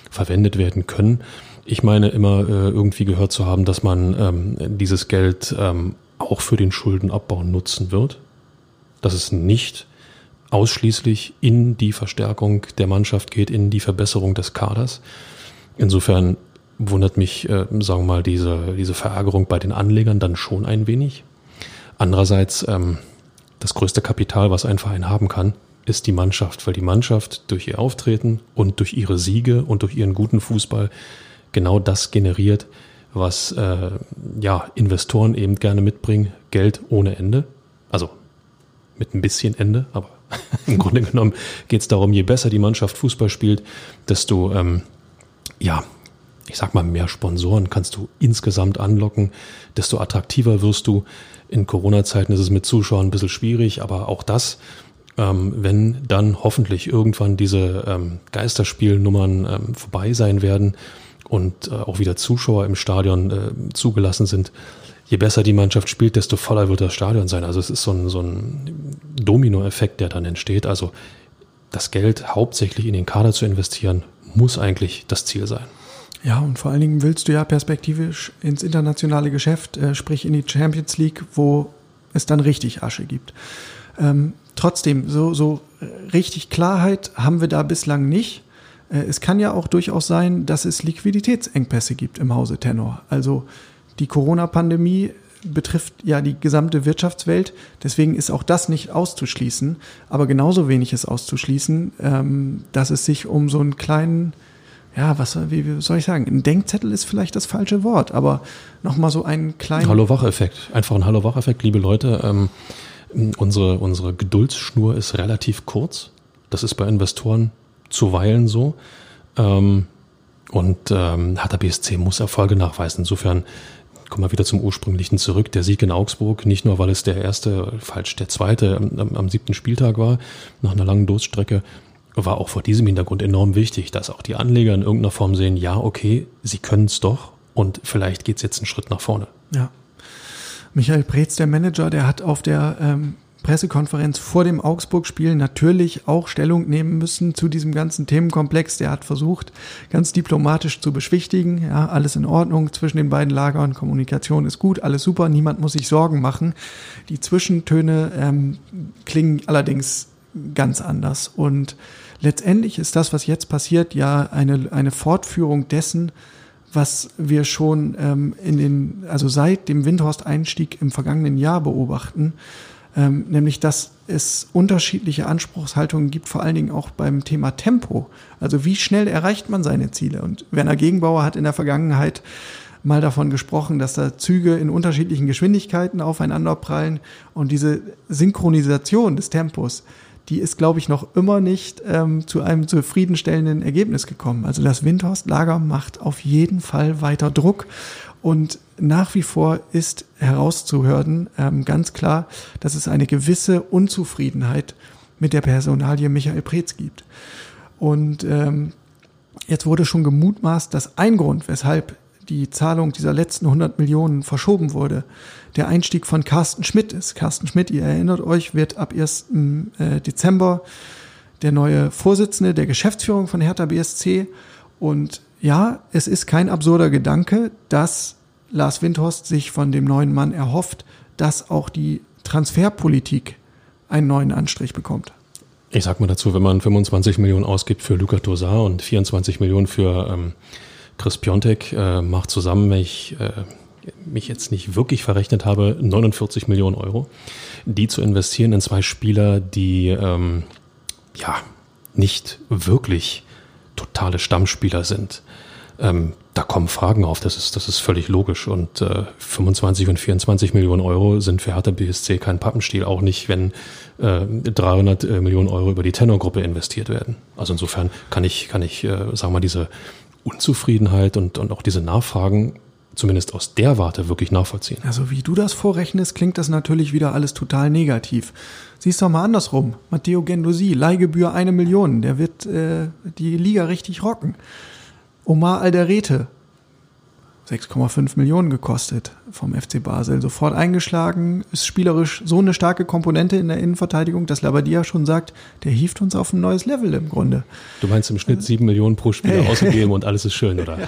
verwendet werden können. Ich meine immer äh, irgendwie gehört zu haben, dass man ähm, dieses Geld ähm, auch für den Schuldenabbau nutzen wird. Dass es nicht ausschließlich in die Verstärkung der Mannschaft geht, in die Verbesserung des Kaders. Insofern wundert mich, äh, sagen wir mal, diese, diese Verärgerung bei den Anlegern dann schon ein wenig. Andererseits, ähm, das größte Kapital, was ein Verein haben kann, ist die Mannschaft, weil die Mannschaft durch ihr Auftreten und durch ihre Siege und durch ihren guten Fußball genau das generiert, was äh, ja, Investoren eben gerne mitbringen, Geld ohne Ende. Also mit ein bisschen Ende, aber im Grunde genommen geht es darum, je besser die Mannschaft Fußball spielt, desto ähm, ja, ich sag mal, mehr Sponsoren kannst du insgesamt anlocken, desto attraktiver wirst du. In Corona-Zeiten ist es mit Zuschauern ein bisschen schwierig, aber auch das, ähm, wenn dann hoffentlich irgendwann diese ähm, Geisterspielnummern ähm, vorbei sein werden und äh, auch wieder Zuschauer im Stadion äh, zugelassen sind, je besser die Mannschaft spielt, desto voller wird das Stadion sein. Also es ist so ein, so ein Dominoeffekt, der dann entsteht. Also das Geld hauptsächlich in den Kader zu investieren, muss eigentlich das Ziel sein. Ja, und vor allen Dingen willst du ja perspektivisch ins internationale Geschäft, äh, sprich in die Champions League, wo es dann richtig Asche gibt. Ähm, trotzdem, so, so richtig Klarheit haben wir da bislang nicht. Äh, es kann ja auch durchaus sein, dass es Liquiditätsengpässe gibt im Hause Tenor. Also die Corona-Pandemie betrifft ja die gesamte Wirtschaftswelt. Deswegen ist auch das nicht auszuschließen. Aber genauso wenig ist auszuschließen, ähm, dass es sich um so einen kleinen ja, was wie, wie soll ich sagen? Ein Denkzettel ist vielleicht das falsche Wort, aber nochmal so einen kleinen. Hallo-Wach-Effekt. Einfach ein Hallo-Wach-Effekt, liebe Leute. Ähm, unsere, unsere Geduldsschnur ist relativ kurz. Das ist bei Investoren zuweilen so. Ähm, und ähm, Hertha muss Erfolge nachweisen. Insofern kommen wir wieder zum ursprünglichen zurück. Der Sieg in Augsburg, nicht nur weil es der erste, falsch, der zweite am, am siebten Spieltag war, nach einer langen Durststrecke, war auch vor diesem Hintergrund enorm wichtig, dass auch die Anleger in irgendeiner Form sehen, ja, okay, sie können es doch und vielleicht geht es jetzt einen Schritt nach vorne. Ja. Michael Preetz, der Manager, der hat auf der ähm, Pressekonferenz vor dem Augsburg-Spiel natürlich auch Stellung nehmen müssen zu diesem ganzen Themenkomplex. Der hat versucht, ganz diplomatisch zu beschwichtigen. Ja, alles in Ordnung zwischen den beiden Lagern. Kommunikation ist gut, alles super. Niemand muss sich Sorgen machen. Die Zwischentöne ähm, klingen allerdings ganz anders. Und letztendlich ist das, was jetzt passiert, ja eine, eine Fortführung dessen, was wir schon ähm, in den, also seit dem Windhorst-Einstieg im vergangenen Jahr beobachten, ähm, nämlich dass es unterschiedliche Anspruchshaltungen gibt, vor allen Dingen auch beim Thema Tempo. Also wie schnell erreicht man seine Ziele? Und Werner Gegenbauer hat in der Vergangenheit mal davon gesprochen, dass da Züge in unterschiedlichen Geschwindigkeiten aufeinanderprallen und diese Synchronisation des Tempos, die ist, glaube ich, noch immer nicht ähm, zu einem zufriedenstellenden Ergebnis gekommen. Also das Windhorst-Lager macht auf jeden Fall weiter Druck und nach wie vor ist herauszuhören, ähm, ganz klar, dass es eine gewisse Unzufriedenheit mit der Personalie Michael Preetz gibt. Und ähm, jetzt wurde schon gemutmaßt, dass ein Grund, weshalb die Zahlung dieser letzten 100 Millionen verschoben wurde, der Einstieg von Carsten Schmidt ist. Carsten Schmidt, ihr erinnert euch, wird ab 1. Äh, Dezember der neue Vorsitzende der Geschäftsführung von Hertha BSC. Und ja, es ist kein absurder Gedanke, dass Lars Windhorst sich von dem neuen Mann erhofft, dass auch die Transferpolitik einen neuen Anstrich bekommt. Ich sag mal dazu, wenn man 25 Millionen ausgibt für Luca Tosar und 24 Millionen für ähm, Chris Piontek, äh, macht zusammen, wenn ich äh, mich jetzt nicht wirklich verrechnet habe, 49 Millionen Euro, die zu investieren in zwei Spieler, die ähm, ja nicht wirklich totale Stammspieler sind. Ähm, da kommen Fragen auf, das ist, das ist völlig logisch. Und äh, 25 und 24 Millionen Euro sind für Hertha BSC kein Pappenstiel, auch nicht, wenn äh, 300 äh, Millionen Euro über die Tenorgruppe investiert werden. Also insofern kann ich, kann ich, äh, sagen wir mal, diese Unzufriedenheit und, und auch diese Nachfragen zumindest aus der Warte wirklich nachvollziehen. Also wie du das vorrechnest, klingt das natürlich wieder alles total negativ. Siehst doch mal andersrum. Matteo Gendosi, Leihgebühr eine Million, der wird äh, die Liga richtig rocken. Omar Alderete, 6,5 Millionen gekostet vom FC Basel. Sofort eingeschlagen, ist spielerisch so eine starke Komponente in der Innenverteidigung, dass Labadia schon sagt, der hieft uns auf ein neues Level im Grunde. Du meinst im Schnitt sieben Millionen pro Spieler hey. ausgegeben und alles ist schön, oder?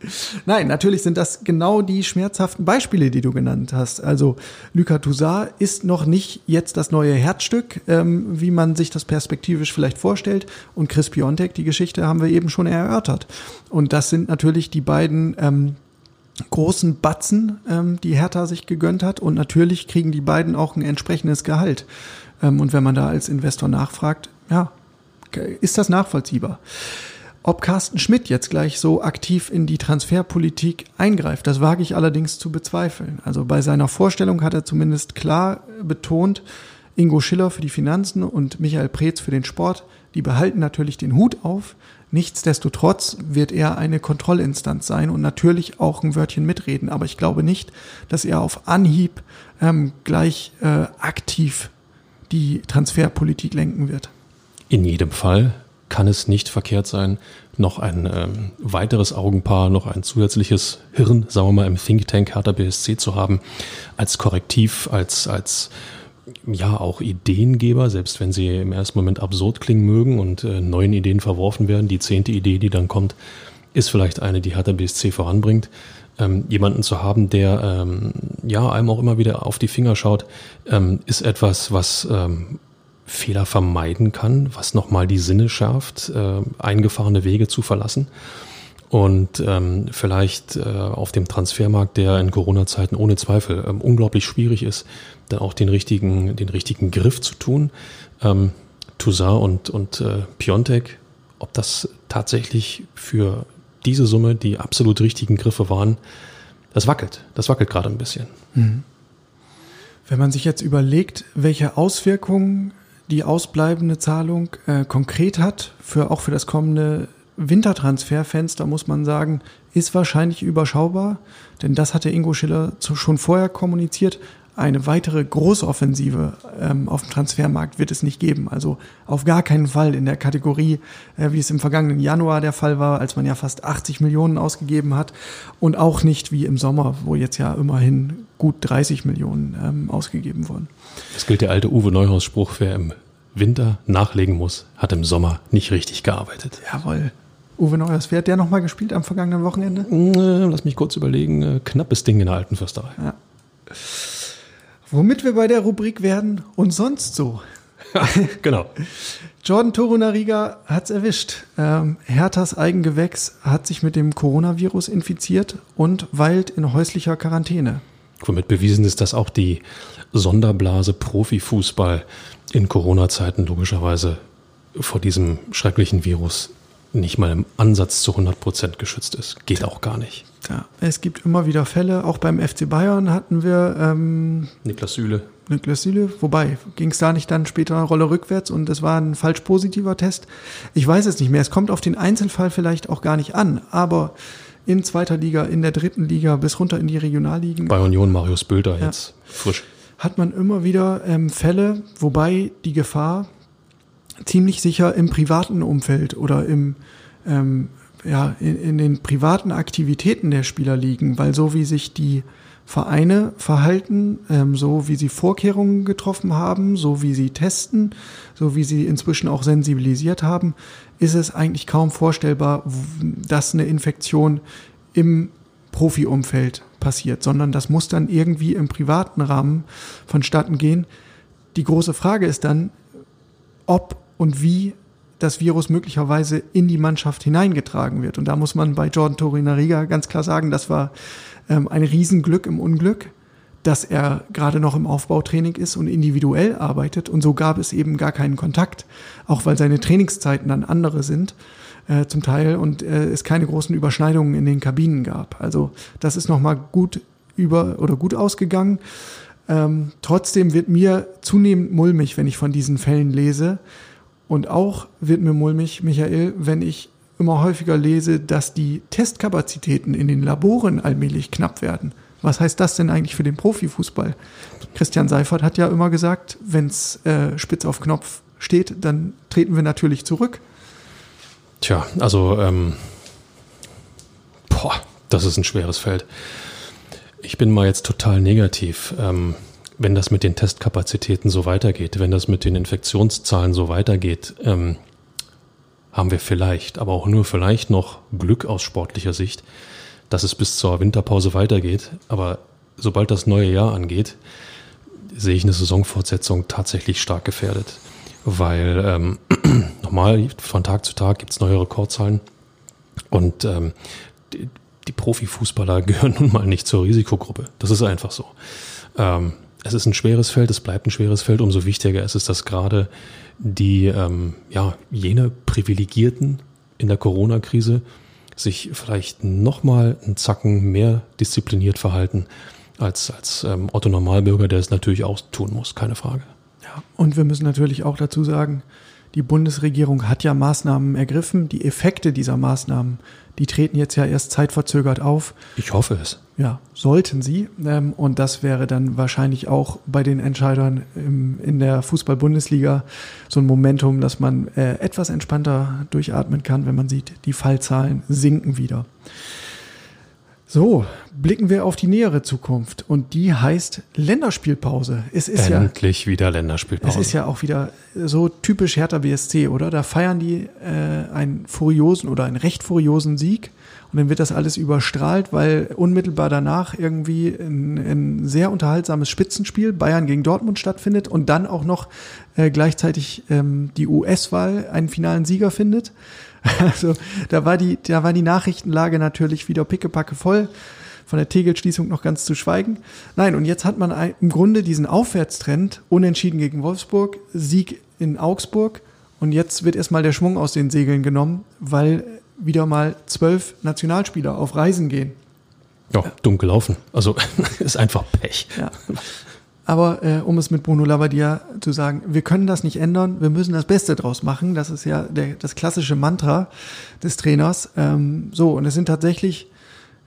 Ja. Nein, natürlich sind das genau die schmerzhaften Beispiele, die du genannt hast. Also Luca Toussaint ist noch nicht jetzt das neue Herzstück, ähm, wie man sich das perspektivisch vielleicht vorstellt. Und Chris Piontek, die Geschichte haben wir eben schon erörtert. Und das sind natürlich die beiden ähm, großen Batzen, ähm, die Hertha sich gegönnt hat. Und natürlich kriegen die beiden auch ein entsprechendes Gehalt. Ähm, und wenn man da als Investor nachfragt, ja, ist das nachvollziehbar. Ob Carsten Schmidt jetzt gleich so aktiv in die Transferpolitik eingreift, das wage ich allerdings zu bezweifeln. Also bei seiner Vorstellung hat er zumindest klar betont, Ingo Schiller für die Finanzen und Michael Preetz für den Sport, die behalten natürlich den Hut auf. Nichtsdestotrotz wird er eine Kontrollinstanz sein und natürlich auch ein Wörtchen mitreden. Aber ich glaube nicht, dass er auf Anhieb ähm, gleich äh, aktiv die Transferpolitik lenken wird. In jedem Fall kann es nicht verkehrt sein, noch ein ähm, weiteres Augenpaar, noch ein zusätzliches Hirn, sagen wir mal, im Think Tank Hertha BSC zu haben, als Korrektiv, als, als ja auch Ideengeber, selbst wenn sie im ersten Moment absurd klingen mögen und äh, neuen Ideen verworfen werden. Die zehnte Idee, die dann kommt, ist vielleicht eine, die Hertha BSC voranbringt. Ähm, jemanden zu haben, der ähm, ja einem auch immer wieder auf die Finger schaut, ähm, ist etwas, was ähm, Fehler vermeiden kann, was nochmal die Sinne schärft, äh, eingefahrene Wege zu verlassen. Und ähm, vielleicht äh, auf dem Transfermarkt, der in Corona-Zeiten ohne Zweifel ähm, unglaublich schwierig ist, dann auch den richtigen, den richtigen Griff zu tun. Ähm, Toussaint und, und äh, Piontek, ob das tatsächlich für diese Summe die absolut richtigen Griffe waren, das wackelt. Das wackelt gerade ein bisschen. Mhm. Wenn man sich jetzt überlegt, welche Auswirkungen die ausbleibende Zahlung äh, konkret hat, für, auch für das kommende Wintertransferfenster, muss man sagen, ist wahrscheinlich überschaubar, denn das hatte Ingo Schiller schon vorher kommuniziert. Eine weitere Großoffensive ähm, auf dem Transfermarkt wird es nicht geben. Also auf gar keinen Fall in der Kategorie, äh, wie es im vergangenen Januar der Fall war, als man ja fast 80 Millionen ausgegeben hat. Und auch nicht wie im Sommer, wo jetzt ja immerhin gut 30 Millionen ähm, ausgegeben wurden. Es gilt der alte Uwe Neuhaus-Spruch, wer im Winter nachlegen muss, hat im Sommer nicht richtig gearbeitet. Jawohl. Uwe Neuhaus, wer hat der nochmal gespielt am vergangenen Wochenende? Äh, lass mich kurz überlegen. Äh, knappes Ding in der alten Fürsterei. Ja. Womit wir bei der Rubrik werden und sonst so. genau. Jordan Torunariga hat's erwischt. Ähm, Herthas Eigengewächs hat sich mit dem Coronavirus infiziert und weilt in häuslicher Quarantäne. Womit bewiesen ist, dass auch die Sonderblase Profifußball in Corona-Zeiten logischerweise vor diesem schrecklichen Virus nicht mal im Ansatz zu 100 Prozent geschützt ist. Geht auch gar nicht. Ja, es gibt immer wieder Fälle. Auch beim FC Bayern hatten wir ähm, Niklas Süle. Niklas Süle. Wobei, ging es da nicht dann später eine Rolle rückwärts und es war ein falsch positiver Test? Ich weiß es nicht mehr. Es kommt auf den Einzelfall vielleicht auch gar nicht an. Aber in zweiter Liga, in der dritten Liga bis runter in die Regionalligen. Bei Union Marius Bülter ja. jetzt frisch. Hat man immer wieder ähm, Fälle, wobei die Gefahr ziemlich sicher im privaten Umfeld oder im ähm, ja, in, in den privaten Aktivitäten der Spieler liegen, weil so wie sich die Vereine verhalten, ähm, so wie sie Vorkehrungen getroffen haben, so wie sie testen, so wie sie inzwischen auch sensibilisiert haben, ist es eigentlich kaum vorstellbar, dass eine Infektion im Profiumfeld passiert, sondern das muss dann irgendwie im privaten Rahmen vonstatten gehen. Die große Frage ist dann, ob und wie das Virus möglicherweise in die Mannschaft hineingetragen wird. Und da muss man bei Jordan Torinariga ganz klar sagen, das war ähm, ein Riesenglück im Unglück, dass er gerade noch im Aufbautraining ist und individuell arbeitet. Und so gab es eben gar keinen Kontakt, auch weil seine Trainingszeiten dann andere sind äh, zum Teil und äh, es keine großen Überschneidungen in den Kabinen gab. Also das ist nochmal gut über oder gut ausgegangen. Ähm, trotzdem wird mir zunehmend mulmig, wenn ich von diesen Fällen lese, und auch wird mir mulmig, Michael, wenn ich immer häufiger lese, dass die Testkapazitäten in den Laboren allmählich knapp werden. Was heißt das denn eigentlich für den Profifußball? Christian Seifert hat ja immer gesagt, wenn es äh, spitz auf Knopf steht, dann treten wir natürlich zurück. Tja, also ähm, boah, das ist ein schweres Feld. Ich bin mal jetzt total negativ. Ähm, wenn das mit den Testkapazitäten so weitergeht, wenn das mit den Infektionszahlen so weitergeht, ähm, haben wir vielleicht, aber auch nur vielleicht noch Glück aus sportlicher Sicht, dass es bis zur Winterpause weitergeht. Aber sobald das neue Jahr angeht, sehe ich eine Saisonfortsetzung tatsächlich stark gefährdet. Weil ähm, nochmal, von Tag zu Tag gibt es neue Rekordzahlen. Und ähm, die, die Profifußballer gehören nun mal nicht zur Risikogruppe. Das ist einfach so. Ähm, es ist ein schweres Feld, es bleibt ein schweres Feld, umso wichtiger ist es, dass gerade die, ähm, ja, jene Privilegierten in der Corona-Krise sich vielleicht nochmal einen Zacken mehr diszipliniert verhalten als, als ähm, Otto Normalbürger, der es natürlich auch tun muss, keine Frage. Ja, und wir müssen natürlich auch dazu sagen, die Bundesregierung hat ja Maßnahmen ergriffen. Die Effekte dieser Maßnahmen, die treten jetzt ja erst zeitverzögert auf. Ich hoffe es. Ja, sollten sie. Ähm, und das wäre dann wahrscheinlich auch bei den Entscheidern in der Fußball-Bundesliga so ein Momentum, dass man äh, etwas entspannter durchatmen kann, wenn man sieht, die Fallzahlen sinken wieder. So, blicken wir auf die nähere Zukunft und die heißt Länderspielpause. Es ist Endlich ja, wieder Länderspielpause. Es ist ja auch wieder so typisch Hertha BSC, oder? Da feiern die äh, einen furiosen oder einen recht furiosen Sieg und dann wird das alles überstrahlt, weil unmittelbar danach irgendwie ein, ein sehr unterhaltsames Spitzenspiel Bayern gegen Dortmund stattfindet und dann auch noch äh, gleichzeitig ähm, die US-Wahl einen finalen Sieger findet. Also da war die, da war die Nachrichtenlage natürlich wieder pickepacke voll. Von der Tegelschließung noch ganz zu schweigen. Nein, und jetzt hat man im Grunde diesen Aufwärtstrend, unentschieden gegen Wolfsburg, Sieg in Augsburg. Und jetzt wird erstmal der Schwung aus den Segeln genommen, weil wieder mal zwölf Nationalspieler auf Reisen gehen. Ja, dumm gelaufen. Also ist einfach Pech. Ja. Aber äh, um es mit Bruno Labbadia zu sagen, wir können das nicht ändern, wir müssen das Beste draus machen. Das ist ja der, das klassische Mantra des Trainers. Ähm, so, und es sind tatsächlich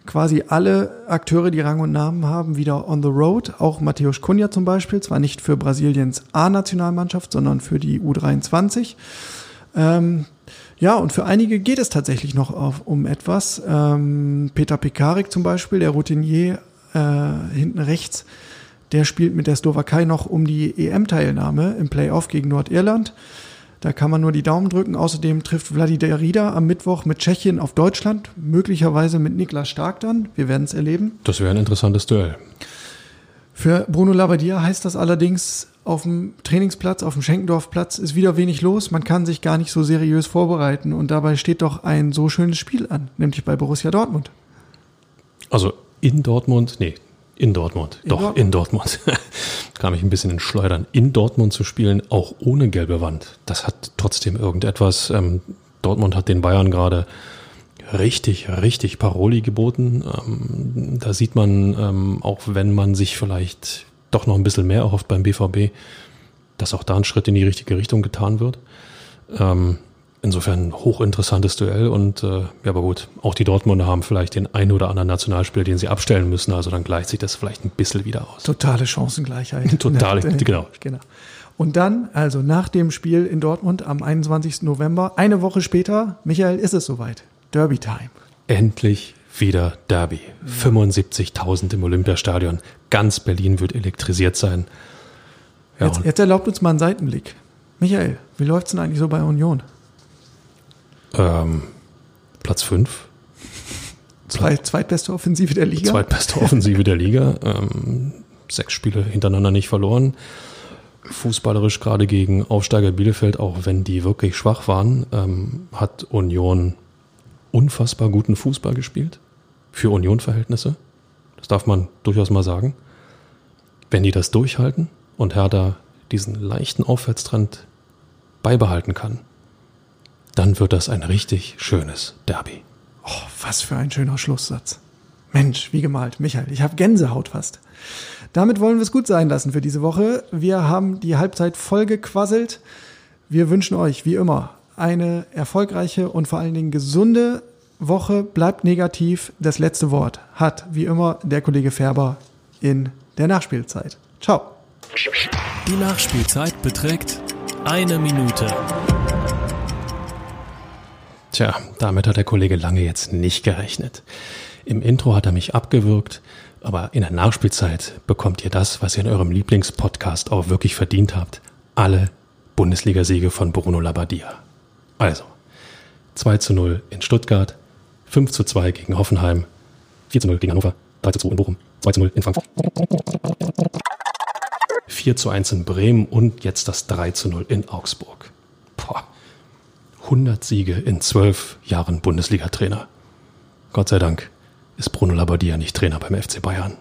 quasi alle Akteure, die Rang und Namen haben, wieder on the road. Auch Matthäus Cunha zum Beispiel, zwar nicht für Brasiliens A-Nationalmannschaft, sondern für die U23. Ähm, ja, und für einige geht es tatsächlich noch auf, um etwas. Ähm, Peter Pekarik zum Beispiel, der Routinier äh, hinten rechts, der spielt mit der Slowakei noch um die EM-Teilnahme im Playoff gegen Nordirland. Da kann man nur die Daumen drücken. Außerdem trifft Vladimir Rida am Mittwoch mit Tschechien auf Deutschland, möglicherweise mit Niklas Stark dann. Wir werden es erleben. Das wäre ein interessantes Duell. Für Bruno Labbadia heißt das allerdings auf dem Trainingsplatz, auf dem Schenkendorfplatz ist wieder wenig los. Man kann sich gar nicht so seriös vorbereiten. Und dabei steht doch ein so schönes Spiel an, nämlich bei Borussia Dortmund. Also in Dortmund, nee, in Dortmund, In doch, Dortmund. in Dortmund. Kam ich ein bisschen in Schleudern. In Dortmund zu spielen, auch ohne gelbe Wand, das hat trotzdem irgendetwas. Ähm, Dortmund hat den Bayern gerade richtig, richtig Paroli geboten. Ähm, da sieht man, ähm, auch wenn man sich vielleicht doch noch ein bisschen mehr erhofft beim BVB, dass auch da ein Schritt in die richtige Richtung getan wird. Ähm, insofern ein hochinteressantes Duell und äh, ja, aber gut, auch die Dortmunder haben vielleicht den einen oder anderen Nationalspieler, den sie abstellen müssen, also dann gleicht sich das vielleicht ein bisschen wieder aus. Totale Chancengleichheit. Totale, Ja, genau. genau. Und dann, also nach dem Spiel in Dortmund am 21. November, eine Woche später, Michael, ist es soweit. Derby Time. Endlich wieder Derby. 75.000 im Olympiastadion. Ganz Berlin wird elektrisiert sein. Ja, Jetzt, jetzt erlaubt uns mal einen Seitenblick. Michael, wie läuft's denn eigentlich so bei Union? Ähm, Platz 5, Zweit, zweitbeste Offensive der Liga. zweitbeste Offensive der Liga. Ähm, sechs Spiele hintereinander nicht verloren. Fußballerisch gerade gegen Aufsteiger Bielefeld, auch wenn die wirklich schwach waren, ähm, hat Union unfassbar guten Fußball gespielt. Für Union-Verhältnisse. Das darf man durchaus mal sagen. Wenn die das durchhalten und Hertha diesen leichten Aufwärtstrend beibehalten kann, dann wird das ein richtig schönes Derby. Oh, was für ein schöner Schlusssatz. Mensch, wie gemalt. Michael, ich habe Gänsehaut fast. Damit wollen wir es gut sein lassen für diese Woche. Wir haben die Halbzeit voll gequasselt. Wir wünschen euch, wie immer, eine erfolgreiche und vor allen Dingen gesunde Woche. Bleibt negativ. Das letzte Wort hat, wie immer, der Kollege Färber in der Nachspielzeit. Ciao. Die Nachspielzeit beträgt eine Minute. Tja, damit hat der Kollege Lange jetzt nicht gerechnet. Im Intro hat er mich abgewürgt, aber in der Nachspielzeit bekommt ihr das, was ihr in eurem Lieblingspodcast auch wirklich verdient habt. Alle Bundesligasiege von Bruno Labbadia. Also, 2 zu 0 in Stuttgart, 5 zu 2 gegen Hoffenheim, 4 zu 0 gegen Hannover, 3 zu 2 in Bochum, 2 zu 0 in Frankfurt. 4 zu 1 in Bremen und jetzt das 3 zu 0 in Augsburg. Boah. 100 Siege in 12 Jahren Bundesliga-Trainer. Gott sei Dank ist Bruno Labbadia nicht Trainer beim FC Bayern.